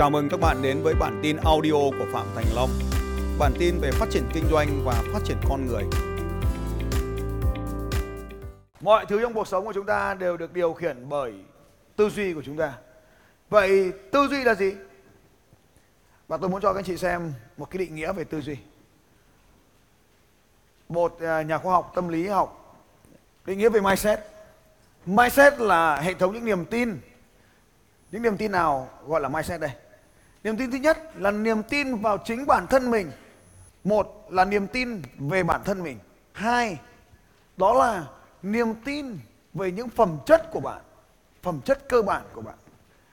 Chào mừng các bạn đến với bản tin audio của Phạm Thành Long. Bản tin về phát triển kinh doanh và phát triển con người. Mọi thứ trong cuộc sống của chúng ta đều được điều khiển bởi tư duy của chúng ta. Vậy tư duy là gì? Và tôi muốn cho các anh chị xem một cái định nghĩa về tư duy. Một à, nhà khoa học, tâm lý học, định nghĩa về mindset. Mindset là hệ thống những niềm tin. Những niềm tin nào gọi là mindset đây? Niềm tin thứ nhất là niềm tin vào chính bản thân mình. Một là niềm tin về bản thân mình. Hai đó là niềm tin về những phẩm chất của bạn, phẩm chất cơ bản của bạn.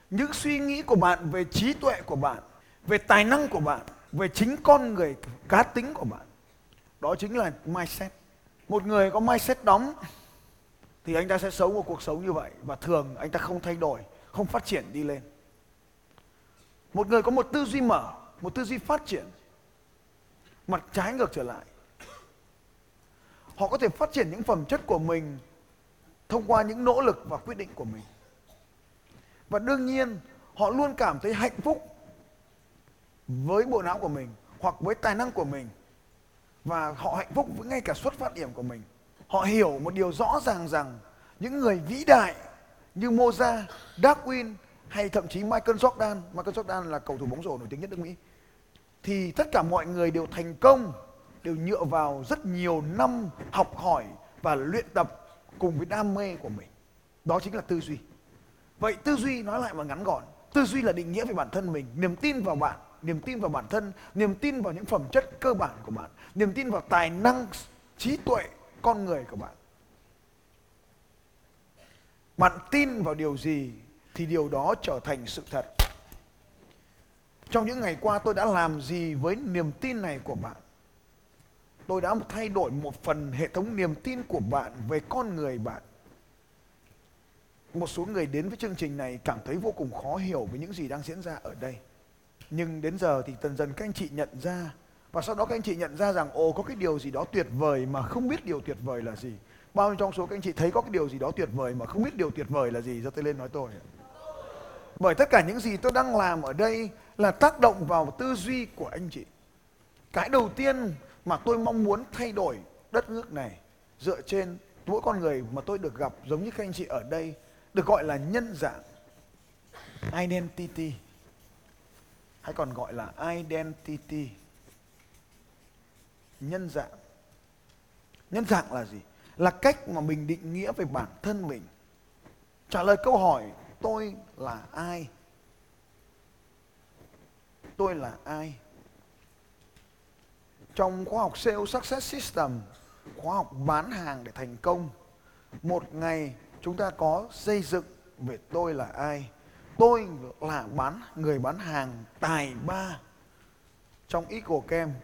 Những suy nghĩ của bạn về trí tuệ của bạn, về tài năng của bạn, về chính con người cá tính của bạn. Đó chính là mindset. Một người có mindset đóng thì anh ta sẽ sống một cuộc sống như vậy và thường anh ta không thay đổi, không phát triển đi lên. Một người có một tư duy mở, một tư duy phát triển, mặt trái ngược trở lại. Họ có thể phát triển những phẩm chất của mình thông qua những nỗ lực và quyết định của mình. Và đương nhiên, họ luôn cảm thấy hạnh phúc với bộ não của mình hoặc với tài năng của mình và họ hạnh phúc với ngay cả xuất phát điểm của mình. Họ hiểu một điều rõ ràng rằng những người vĩ đại như Mozart, Darwin hay thậm chí Michael Jordan, Michael Jordan là cầu thủ bóng rổ nổi tiếng nhất nước Mỹ. Thì tất cả mọi người đều thành công đều nhựa vào rất nhiều năm học hỏi và luyện tập cùng với đam mê của mình. Đó chính là tư duy. Vậy tư duy nói lại mà ngắn gọn, tư duy là định nghĩa về bản thân mình, niềm tin vào bạn, niềm tin vào bản thân, niềm tin vào những phẩm chất cơ bản của bạn, niềm tin vào tài năng, trí tuệ con người của bạn. Bạn tin vào điều gì thì điều đó trở thành sự thật. Trong những ngày qua, tôi đã làm gì với niềm tin này của bạn? Tôi đã thay đổi một phần hệ thống niềm tin của bạn về con người bạn. Một số người đến với chương trình này cảm thấy vô cùng khó hiểu với những gì đang diễn ra ở đây. Nhưng đến giờ thì dần dần các anh chị nhận ra, và sau đó các anh chị nhận ra rằng, ồ, có cái điều gì đó tuyệt vời mà không biết điều tuyệt vời là gì. Bao nhiêu trong số các anh chị thấy có cái điều gì đó tuyệt vời mà không biết điều tuyệt vời là gì? Giơ tay lên nói tôi. Bởi tất cả những gì tôi đang làm ở đây là tác động vào tư duy của anh chị. Cái đầu tiên mà tôi mong muốn thay đổi đất nước này, dựa trên mỗi con người mà tôi được gặp giống như các anh chị ở đây, được gọi là nhân dạng, identity. Hay còn gọi là identity. Nhân dạng. Nhân dạng là gì? Là cách mà mình định nghĩa về bản thân mình. Trả lời câu hỏi tôi là ai? Tôi là ai? Trong khoa học sales success system khoa học bán hàng để thành công, một ngày chúng ta có xây dựng về tôi là ai? Tôi là bán, người bán hàng tài ba. Trong Eagle Camp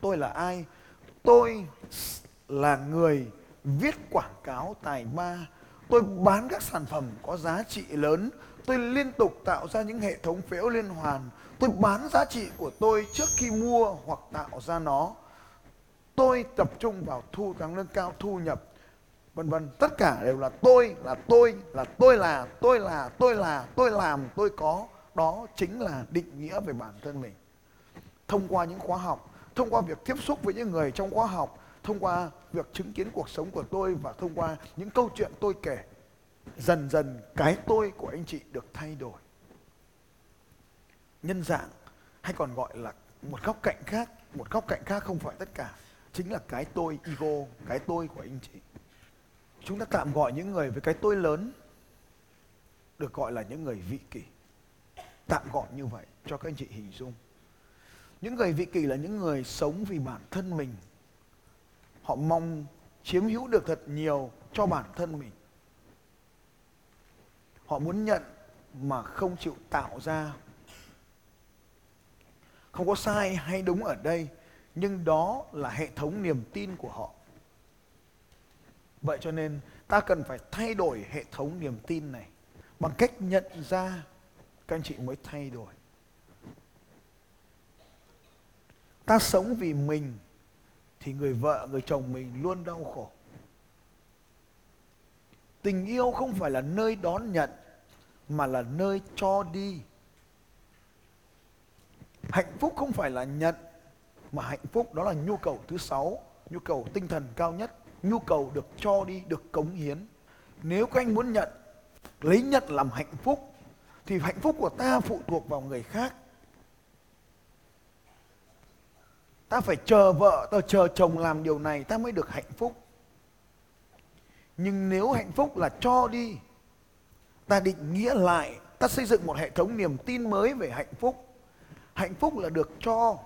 tôi là ai? Tôi là người viết quảng cáo tài ba tôi bán các sản phẩm có giá trị lớn. Tôi liên tục tạo ra những hệ thống phễu liên hoàn. Tôi bán giá trị của tôi trước khi mua hoặc tạo ra nó. Tôi tập trung vào thu càng nâng cao, thu nhập, vân vân. Tất cả đều là tôi là tôi là tôi là tôi là tôi là tôi làm, tôi có. Đó chính là định nghĩa về bản thân mình. Thông qua những khóa học, thông qua việc tiếp xúc với những người trong khóa học, thông qua việc chứng kiến cuộc sống của tôi và thông qua những câu chuyện tôi kể, dần dần cái tôi của anh chị được thay đổi. Nhân dạng hay còn gọi là một góc cạnh khác, một góc cạnh khác không phải tất cả, chính là cái tôi ego, cái tôi của anh chị. Chúng ta tạm gọi những người với cái tôi lớn, được gọi là những người vị kỷ. Tạm gọi như vậy cho các anh chị hình dung. Những người vị kỷ là những người sống vì bản thân mình họ mong chiếm hữu được thật nhiều cho bản thân mình. Họ muốn nhận mà không chịu tạo ra. Không có sai hay đúng ở đây, nhưng đó là hệ thống niềm tin của họ. Vậy cho nên ta cần phải thay đổi hệ thống niềm tin này. Bằng cách nhận ra, các anh chị mới thay đổi. Ta sống vì mình thì người vợ, người chồng mình luôn đau khổ. Tình yêu không phải là nơi đón nhận, mà là nơi cho đi. Hạnh phúc không phải là nhận, mà hạnh phúc đó là nhu cầu thứ sáu, nhu cầu tinh thần cao nhất, nhu cầu được cho đi, được cống hiến. Nếu các anh muốn nhận, lấy nhận làm hạnh phúc, thì hạnh phúc của ta phụ thuộc vào người khác. Ta phải chờ vợ ta chờ chồng làm điều này ta mới được hạnh phúc. Nhưng nếu hạnh phúc là cho đi, ta định nghĩa lại, ta xây dựng một hệ thống niềm tin mới về hạnh phúc. Hạnh phúc là được cho.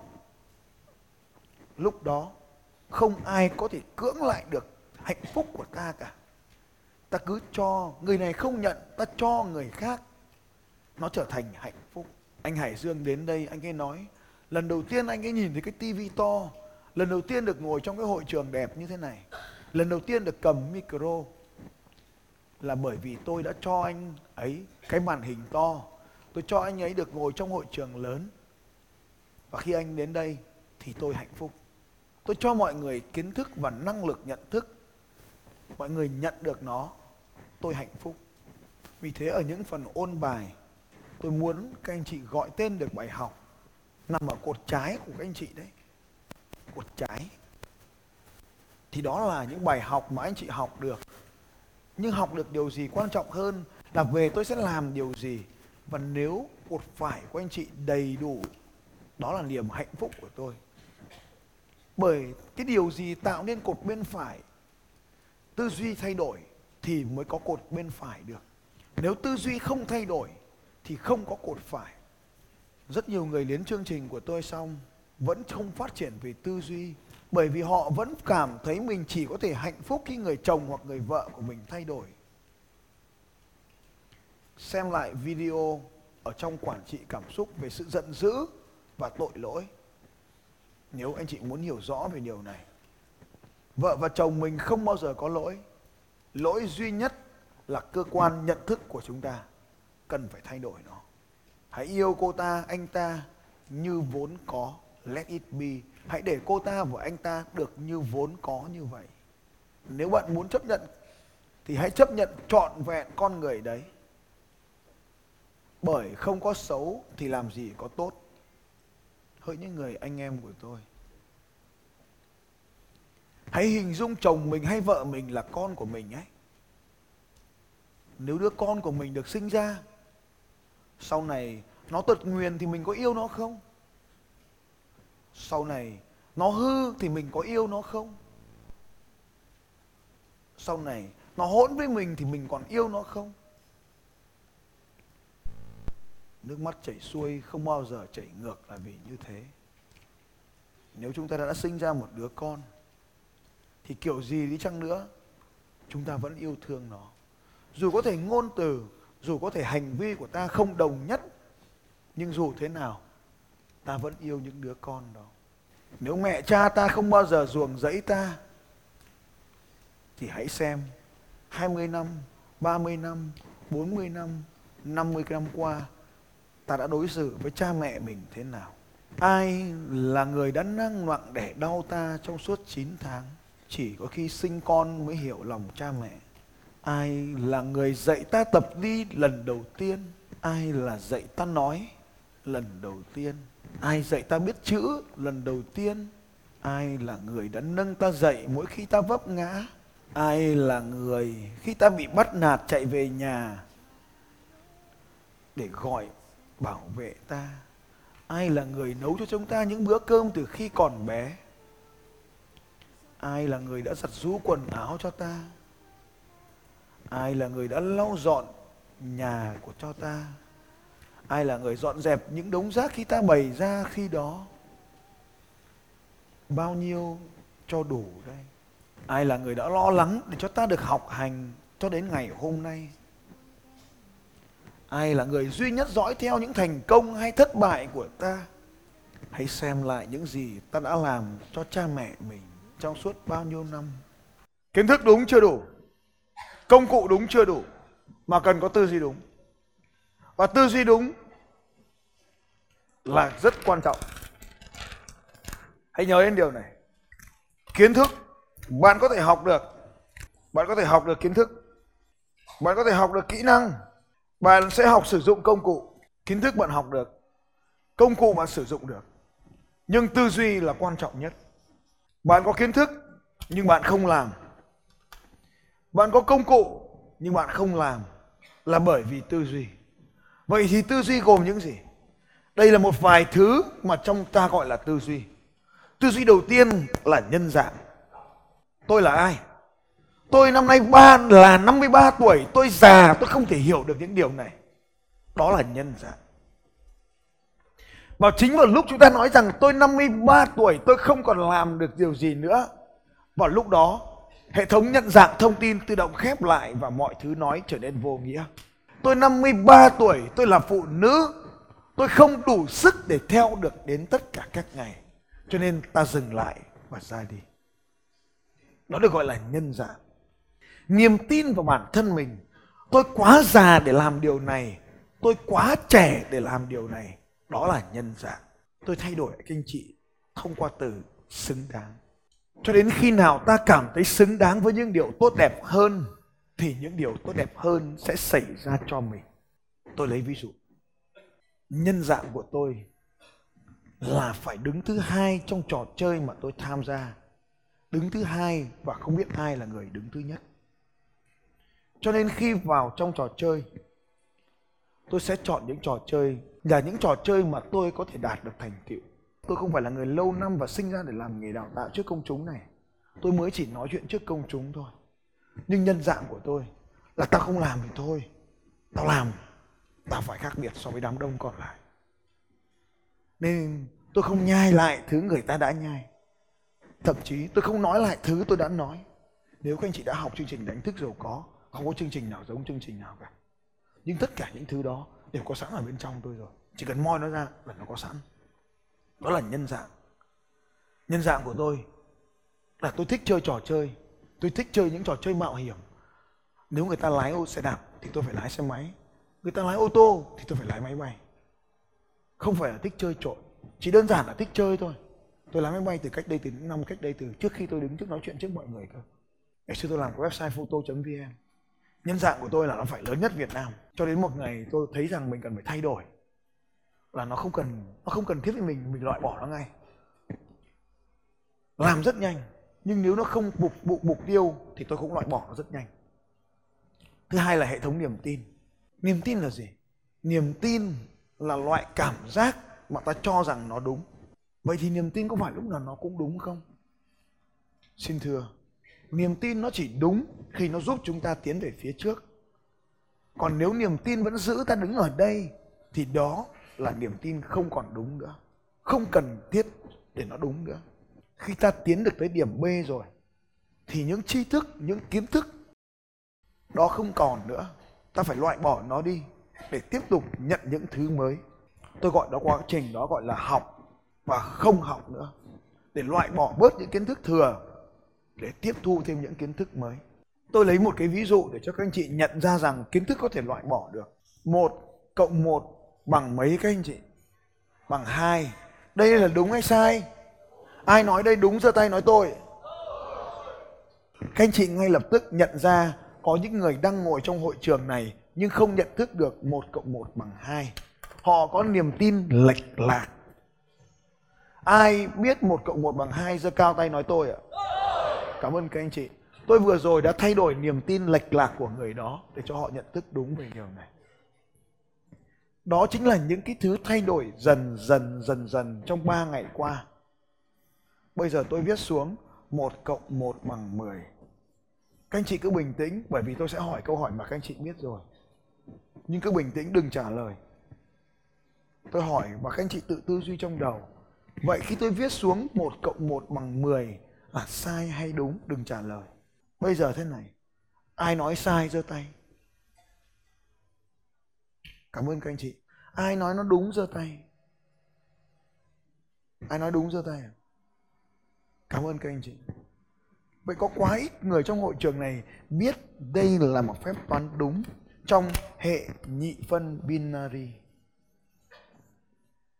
Lúc đó, không ai có thể cưỡng lại được hạnh phúc của ta cả. Ta cứ cho, người này không nhận, ta cho người khác. Nó trở thành hạnh phúc. Anh hải dương đến đây, anh ấy nói lần đầu tiên anh ấy nhìn thấy cái tivi to, lần đầu tiên được ngồi trong cái hội trường đẹp như thế này, lần đầu tiên được cầm micro là bởi vì tôi đã cho anh ấy cái màn hình to. Tôi cho anh ấy được ngồi trong hội trường lớn. Và khi anh đến đây thì tôi hạnh phúc. Tôi cho mọi người kiến thức và năng lực nhận thức. Mọi người nhận được nó. Tôi hạnh phúc. Vì thế ở những phần ôn bài, tôi muốn các anh chị gọi tên được bài học nằm ở cột trái của các anh chị đấy. Cột trái. Thì đó là những bài học mà anh chị học được. Nhưng học được điều gì quan trọng hơn là về tôi sẽ làm điều gì? Và nếu cột phải của anh chị đầy đủ, đó là niềm hạnh phúc của tôi. Bởi cái điều gì tạo nên cột bên phải, tư duy thay đổi thì mới có cột bên phải được. Nếu tư duy không thay đổi thì không có cột phải rất nhiều người đến chương trình của tôi xong, vẫn không phát triển về tư duy, bởi vì họ vẫn cảm thấy mình chỉ có thể hạnh phúc khi người chồng hoặc người vợ của mình thay đổi. Xem lại video ở trong quản trị cảm xúc về sự giận dữ và tội lỗi. Nếu anh chị muốn hiểu rõ về điều này, vợ và chồng mình không bao giờ có lỗi. Lỗi duy nhất là cơ quan nhận thức của chúng ta cần phải thay đổi nó hãy yêu cô ta, anh ta, như vốn có. Let it be. Hãy để cô ta và anh ta được như vốn có như vậy. Nếu bạn muốn chấp nhận, thì hãy chấp nhận trọn vẹn con người đấy. Bởi không có xấu thì làm gì có tốt. Hỡi những người anh em của tôi. Hãy hình dung chồng mình hay vợ mình là con của mình ấy. Nếu đứa con của mình được sinh ra sau này nó tật nguyền thì mình có yêu nó không? Sau này nó hư thì mình có yêu nó không? Sau này nó hỗn với mình thì mình còn yêu nó không? Nước mắt chảy xuôi không bao giờ chảy ngược là vì như thế. Nếu chúng ta đã sinh ra một đứa con, thì kiểu gì đi chăng nữa, chúng ta vẫn yêu thương nó. Dù có thể ngôn từ dù có thể hành vi của ta không đồng nhất nhưng dù thế nào ta vẫn yêu những đứa con đó nếu mẹ cha ta không bao giờ ruồng rẫy ta thì hãy xem 20 năm, 30 năm, 40 năm, 50 năm qua ta đã đối xử với cha mẹ mình thế nào. Ai là người đã năng nặng để đau ta trong suốt 9 tháng? Chỉ có khi sinh con mới hiểu lòng cha mẹ. Ai là người dạy ta tập đi lần đầu tiên? Ai là dạy ta nói lần đầu tiên? Ai dạy ta biết chữ lần đầu tiên? Ai là người đã nâng ta dậy mỗi khi ta vấp ngã? Ai là người khi ta bị bắt nạt chạy về nhà để gọi bảo vệ ta? Ai là người nấu cho chúng ta những bữa cơm từ khi còn bé? Ai là người đã giặt rũ quần áo cho ta? Ai là người đã lau dọn nhà của cho ta? ai là người dọn dẹp những đống rác khi ta bày ra khi đó? Bao nhiêu cho đủ đây? Ai là người đã lo lắng để cho ta được học hành cho đến ngày hôm nay? Ai là người duy nhất dõi theo những thành công hay thất bại của ta? Hãy xem lại những gì ta đã làm cho cha mẹ mình trong suốt bao nhiêu năm. Kiến thức đúng chưa đủ? Công cụ đúng chưa đủ, mà cần có tư duy đúng. Và tư duy đúng là rất quan trọng. Hãy nhớ đến điều này. Kiến thức, bạn có thể học được. Bạn có thể học được kiến thức. Bạn có thể học được kỹ năng. Bạn sẽ học sử dụng công cụ. Kiến thức bạn học được. Công cụ bạn sử dụng được. Nhưng tư duy là quan trọng nhất. Bạn có kiến thức, nhưng bạn không làm bạn có công cụ, nhưng bạn không làm là bởi vì tư duy. Vậy thì tư duy gồm những gì? Đây là một vài thứ mà trong ta gọi là tư duy. Tư duy đầu tiên là nhân dạng. Tôi là ai? Tôi năm nay ba, là 53 tuổi. Tôi già, tôi không thể hiểu được những điều này. Đó là nhân dạng. Và chính vào lúc chúng ta nói rằng tôi 53 tuổi, tôi không còn làm được điều gì nữa. Vào lúc đó hệ thống nhận dạng thông tin tự động khép lại và mọi thứ nói trở nên vô nghĩa. Tôi 53 tuổi, tôi là phụ nữ. Tôi không đủ sức để theo được đến tất cả các ngày. Cho nên ta dừng lại và ra đi. Đó được gọi là nhân dạng. Niềm tin vào bản thân mình. Tôi quá già để làm điều này. Tôi quá trẻ để làm điều này. Đó là nhân dạng. Tôi thay đổi, các anh chị, thông qua từ xứng đáng cho đến khi nào ta cảm thấy xứng đáng với những điều tốt đẹp hơn, thì những điều tốt đẹp hơn sẽ xảy ra cho mình. Tôi lấy ví dụ. Nhân dạng của tôi là phải đứng thứ hai trong trò chơi mà tôi tham gia. Đứng thứ hai và không biết ai là người đứng thứ nhất. Cho nên khi vào trong trò chơi, tôi sẽ chọn những trò chơi là những trò chơi mà tôi có thể đạt được thành tựu tôi không phải là người lâu năm và sinh ra để làm nghề đào tạo trước công chúng này. Tôi mới chỉ nói chuyện trước công chúng thôi. Nhưng nhân dạng của tôi là ta không làm thì thôi. Tao làm ta phải khác biệt so với đám đông còn lại. Nên tôi không nhai lại thứ người ta đã nhai. Thậm chí tôi không nói lại thứ tôi đã nói. Nếu các anh chị đã học chương trình đánh thức giàu có, không có chương trình nào giống chương trình nào cả. Nhưng tất cả những thứ đó đều có sẵn ở bên trong tôi rồi. Chỉ cần moi nó ra là nó có sẵn đó là nhân dạng. Nhân dạng của tôi là tôi thích chơi trò chơi. Tôi thích chơi những trò chơi mạo hiểm. Nếu người ta lái ô xe đạp thì tôi phải lái xe máy. Người ta lái ô tô thì tôi phải lái máy bay. Không phải là thích chơi trội chỉ đơn giản là thích chơi thôi. Tôi lái máy bay từ cách đây từ những năm, cách đây từ trước khi tôi đứng trước nói chuyện trước mọi người cơ. Ngày xưa tôi làm cái website photo.vn nhân dạng của tôi là nó phải lớn nhất Việt Nam. Cho đến một ngày tôi thấy rằng mình cần phải thay đổi là nó không cần, nó không cần thiết với mình mình loại bỏ nó ngay. Làm rất nhanh, nhưng nếu nó không phục vụ mục tiêu thì tôi cũng loại bỏ nó rất nhanh. Thứ hai là hệ thống niềm tin. Niềm tin là gì? Niềm tin là loại cảm giác mà ta cho rằng nó đúng. Vậy thì niềm tin có phải lúc nào nó cũng đúng không? Xin thưa, niềm tin nó chỉ đúng khi nó giúp chúng ta tiến về phía trước. Còn nếu niềm tin vẫn giữ ta đứng ở đây, thì đó là niềm tin không còn đúng nữa, không cần thiết để nó đúng nữa. Khi ta tiến được tới điểm b rồi, thì những tri thức, những kiến thức đó không còn nữa. Ta phải loại bỏ nó đi để tiếp tục nhận những thứ mới. Tôi gọi đó, quá trình đó gọi là học và không học nữa. Để loại bỏ bớt những kiến thức thừa, để tiếp thu thêm những kiến thức mới. Tôi lấy một cái ví dụ để cho các anh chị nhận ra rằng kiến thức có thể loại bỏ được. Một cộng một bằng mấy các anh chị? Bằng hai. Đây là đúng hay sai? Ai nói đây đúng giơ tay nói tôi. Các anh chị ngay lập tức nhận ra có những người đang ngồi trong hội trường này nhưng không nhận thức được một cộng một bằng hai. Họ có niềm tin lệch lạc. Ai biết một cộng một bằng hai giơ cao tay nói tôi ạ? Cảm ơn các anh chị. Tôi vừa rồi đã thay đổi niềm tin lệch lạc của người đó để cho họ nhận thức đúng về điều này đó chính là những cái thứ thay đổi dần dần dần dần trong 3 ngày qua. Bây giờ tôi viết xuống 1 cộng 1 bằng 10 các anh chị cứ bình tĩnh, bởi vì tôi sẽ hỏi câu hỏi mà các anh chị biết rồi. Nhưng cứ bình tĩnh, đừng trả lời. Tôi hỏi và các anh chị tự tư duy trong đầu. Vậy khi tôi viết xuống 1 cộng 1 bằng 10 là sai hay đúng? Đừng trả lời. Bây giờ thế này. Ai nói sai giơ tay? Cảm ơn các anh chị. Ai nói nó đúng giơ tay? Ai nói đúng giơ tay à? cảm ơn các anh chị. Vậy có quá ít người trong hội trường này biết đây là một phép toán đúng trong hệ nhị phân binary.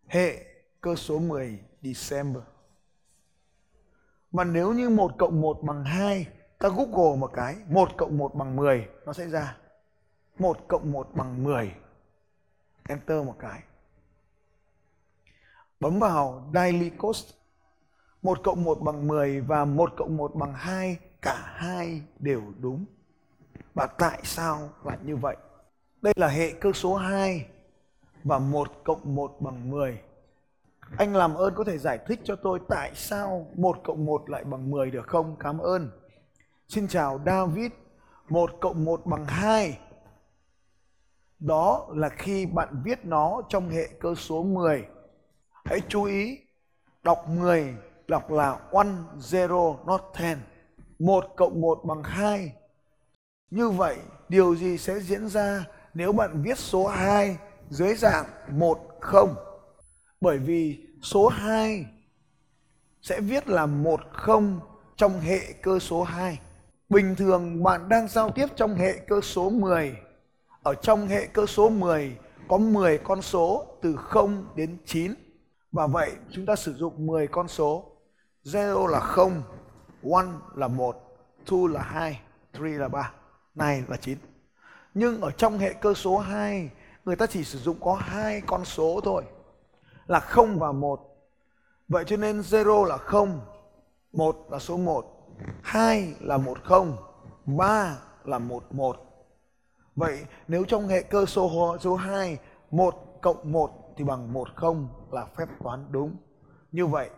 Hệ cơ số 10 December. Mà nếu như 1 cộng 1 bằng 2 ta google một cái 1 cộng 1 bằng 10 nó sẽ ra. 1 cộng 1 bằng 10 enter một cái Bấm vào Daily Cost. 1 cộng 1 bằng 10 và 1 cộng 1 bằng 2, cả hai đều đúng. Và tại sao lại như vậy? Đây là hệ cơ số 2 và 1 cộng 1 bằng 10. Anh làm ơn có thể giải thích cho tôi tại sao 1 cộng 1 lại bằng 10 được không? Cảm ơn. Xin chào David. 1 cộng 1 bằng 2. Đó là khi bạn viết nó trong hệ cơ số 10. Hãy chú ý, đọc 10 đọc là 1, 0, not 10. 1 cộng 1 bằng 2. Như vậy, điều gì sẽ diễn ra nếu bạn viết số 2 dưới dạng 1, 0? Bởi vì số 2 sẽ viết là 1, 0 trong hệ cơ số 2. Bình thường bạn đang giao tiếp trong hệ cơ số 10. Ở trong hệ cơ số 10 có 10 con số từ 0 đến 9. Và vậy chúng ta sử dụng 10 con số. 0 là 0, 1 là 1, 2 là 2, 3 là 3, 9 là 9. Nhưng ở trong hệ cơ số 2 người ta chỉ sử dụng có hai con số thôi. Là 0 và 1. Vậy cho nên 0 là 0, 1 là số 1, 2 là 10, 3 là 11. Vậy nếu trong hệ cơ số số 2 1 cộng 1 thì bằng 1 không là phép toán đúng. Như vậy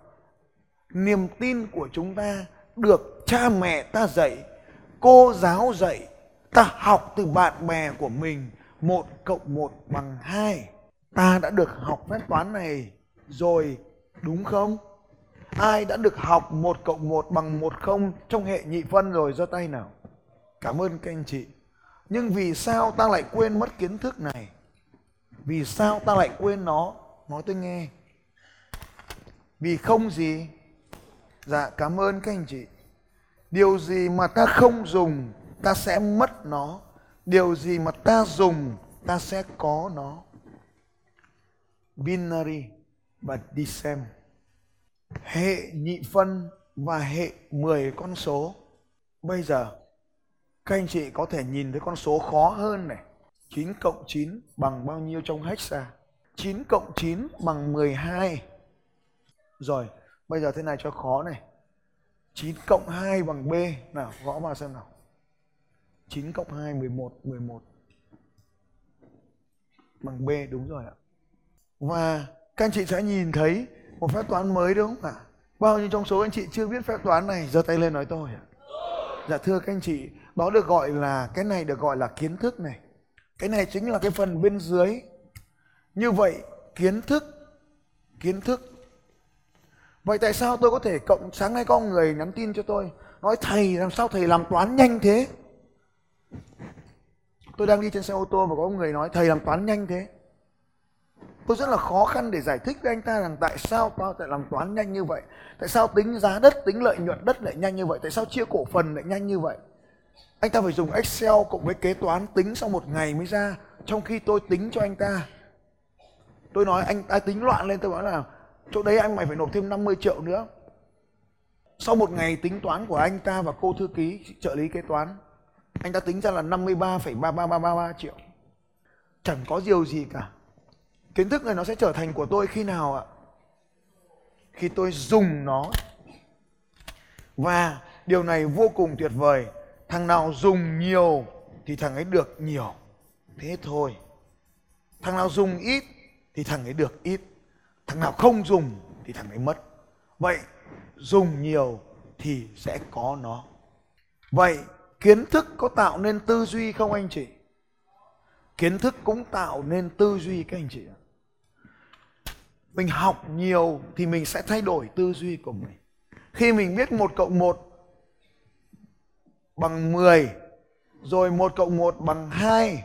niềm tin của chúng ta được cha mẹ ta dạy, cô giáo dạy, ta học từ bạn bè của mình 1 cộng 1 bằng 2. Ta đã được học phép toán này rồi đúng không? Ai đã được học 1 cộng 1 bằng 1 không trong hệ nhị phân rồi giơ tay nào. Cảm ơn các anh chị. Nhưng vì sao ta lại quên mất kiến thức này? Vì sao ta lại quên nó? Nói tôi nghe. Vì không gì? Dạ cảm ơn các anh chị. Điều gì mà ta không dùng, ta sẽ mất nó. Điều gì mà ta dùng, ta sẽ có nó. Binary và Decem hệ nhị phân và hệ 10 con số. Bây giờ các anh chị có thể nhìn thấy con số khó hơn này. 9 cộng 9 bằng bao nhiêu trong hexa? 9 à? cộng 9 bằng 12. Rồi, bây giờ thế này cho khó này. 9 cộng 2 bằng B. Nào, gõ vào xem nào. 9 cộng 2, 11, 11. Bằng B, đúng rồi ạ. Và các anh chị sẽ nhìn thấy một phép toán mới đúng không ạ? Bao nhiêu trong số anh chị chưa biết phép toán này giơ tay lên nói tôi ạ. Dạ thưa các anh chị, đó được gọi là, cái này được gọi là kiến thức này. Cái này chính là cái phần bên dưới. Như vậy, kiến thức kiến thức Vậy tại sao tôi có thể cộng sáng nay có người nhắn tin cho tôi nói, thầy, làm sao thầy làm toán nhanh thế? Tôi đang đi trên xe ô tô và có người nói, thầy làm toán nhanh thế tôi rất là khó khăn để giải thích với anh ta rằng tại sao tao lại làm toán nhanh như vậy tại sao tính giá đất, tính lợi nhuận đất lại nhanh như vậy tại sao chia cổ phần lại nhanh như vậy anh ta phải dùng excel cộng với kế toán tính sau một ngày mới ra trong khi tôi tính cho anh ta. Tôi nói anh ta tính loạn lên tôi nói là chỗ đấy anh mày phải nộp thêm 50 triệu nữa. Sau một ngày tính toán của anh ta và cô thư ký trợ lý kế toán anh ta tính ra là 53,33333 triệu. Chẳng có điều gì cả. Kiến thức này nó sẽ trở thành của tôi khi nào ạ? Khi tôi dùng nó. Và điều này vô cùng tuyệt vời thằng nào dùng nhiều thì thằng ấy được nhiều. Thế thôi. Thằng nào dùng ít thì thằng ấy được ít. Thằng nào không dùng thì thằng ấy mất. Vậy dùng nhiều thì sẽ có nó. Vậy kiến thức có tạo nên tư duy không anh chị? Kiến thức cũng tạo nên tư duy các anh chị ạ. Mình học nhiều thì mình sẽ thay đổi tư duy của mình. Khi mình biết một cộng một bằng 10 rồi 1 cộng 1 bằng 2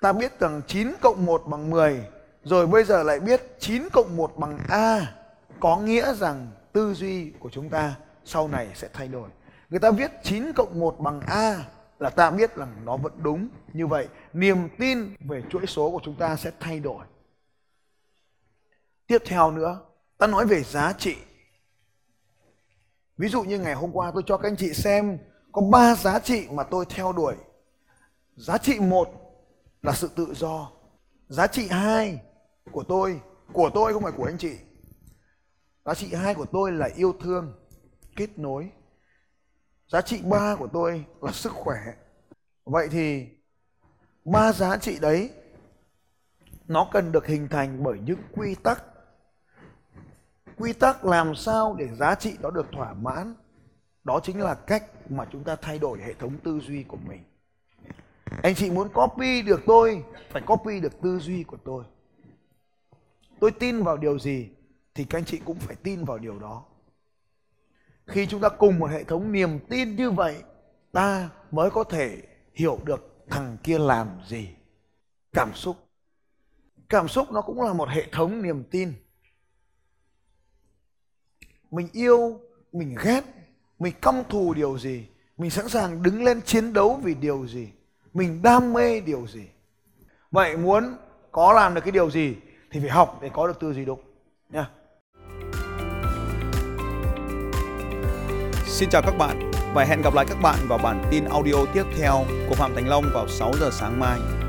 ta biết rằng 9 cộng 1 bằng 10 rồi bây giờ lại biết 9 cộng 1 bằng A. Có nghĩa rằng tư duy của chúng ta sau này sẽ thay đổi. Người ta viết 9 cộng 1 bằng A là ta biết rằng nó vẫn đúng như vậy. Niềm tin về chuỗi số của chúng ta sẽ thay đổi. Tiếp theo nữa, ta nói về giá trị. Ví dụ như ngày hôm qua tôi cho các anh chị xem có ba giá trị mà tôi theo đuổi. Giá trị một là sự tự do. Giá trị hai của tôi của tôi không phải của anh chị. Giá trị hai của tôi là yêu thương, kết nối. Giá trị ba của tôi là sức khỏe. Vậy thì ba giá trị đấy, nó cần được hình thành bởi những quy tắc. Quy tắc làm sao để giá trị đó được thỏa mãn? Đó chính là cách mà chúng ta thay đổi hệ thống tư duy của mình. Anh chị muốn copy được tôi, phải copy được tư duy của tôi. Tôi tin vào điều gì thì các anh chị cũng phải tin vào điều đó. Khi chúng ta cùng một hệ thống niềm tin như vậy, ta mới có thể hiểu được thằng kia làm gì. Cảm xúc. Cảm xúc nó cũng là một hệ thống niềm tin. Mình yêu, mình ghét mình căm thù điều gì? Mình sẵn sàng đứng lên chiến đấu vì điều gì? Mình đam mê điều gì? Vậy muốn có làm được cái điều gì thì phải học để có được tư duy đúng. Nha. Xin chào các bạn và hẹn gặp lại các bạn vào bản tin audio tiếp theo của Phạm Thành Long vào 6 giờ sáng mai.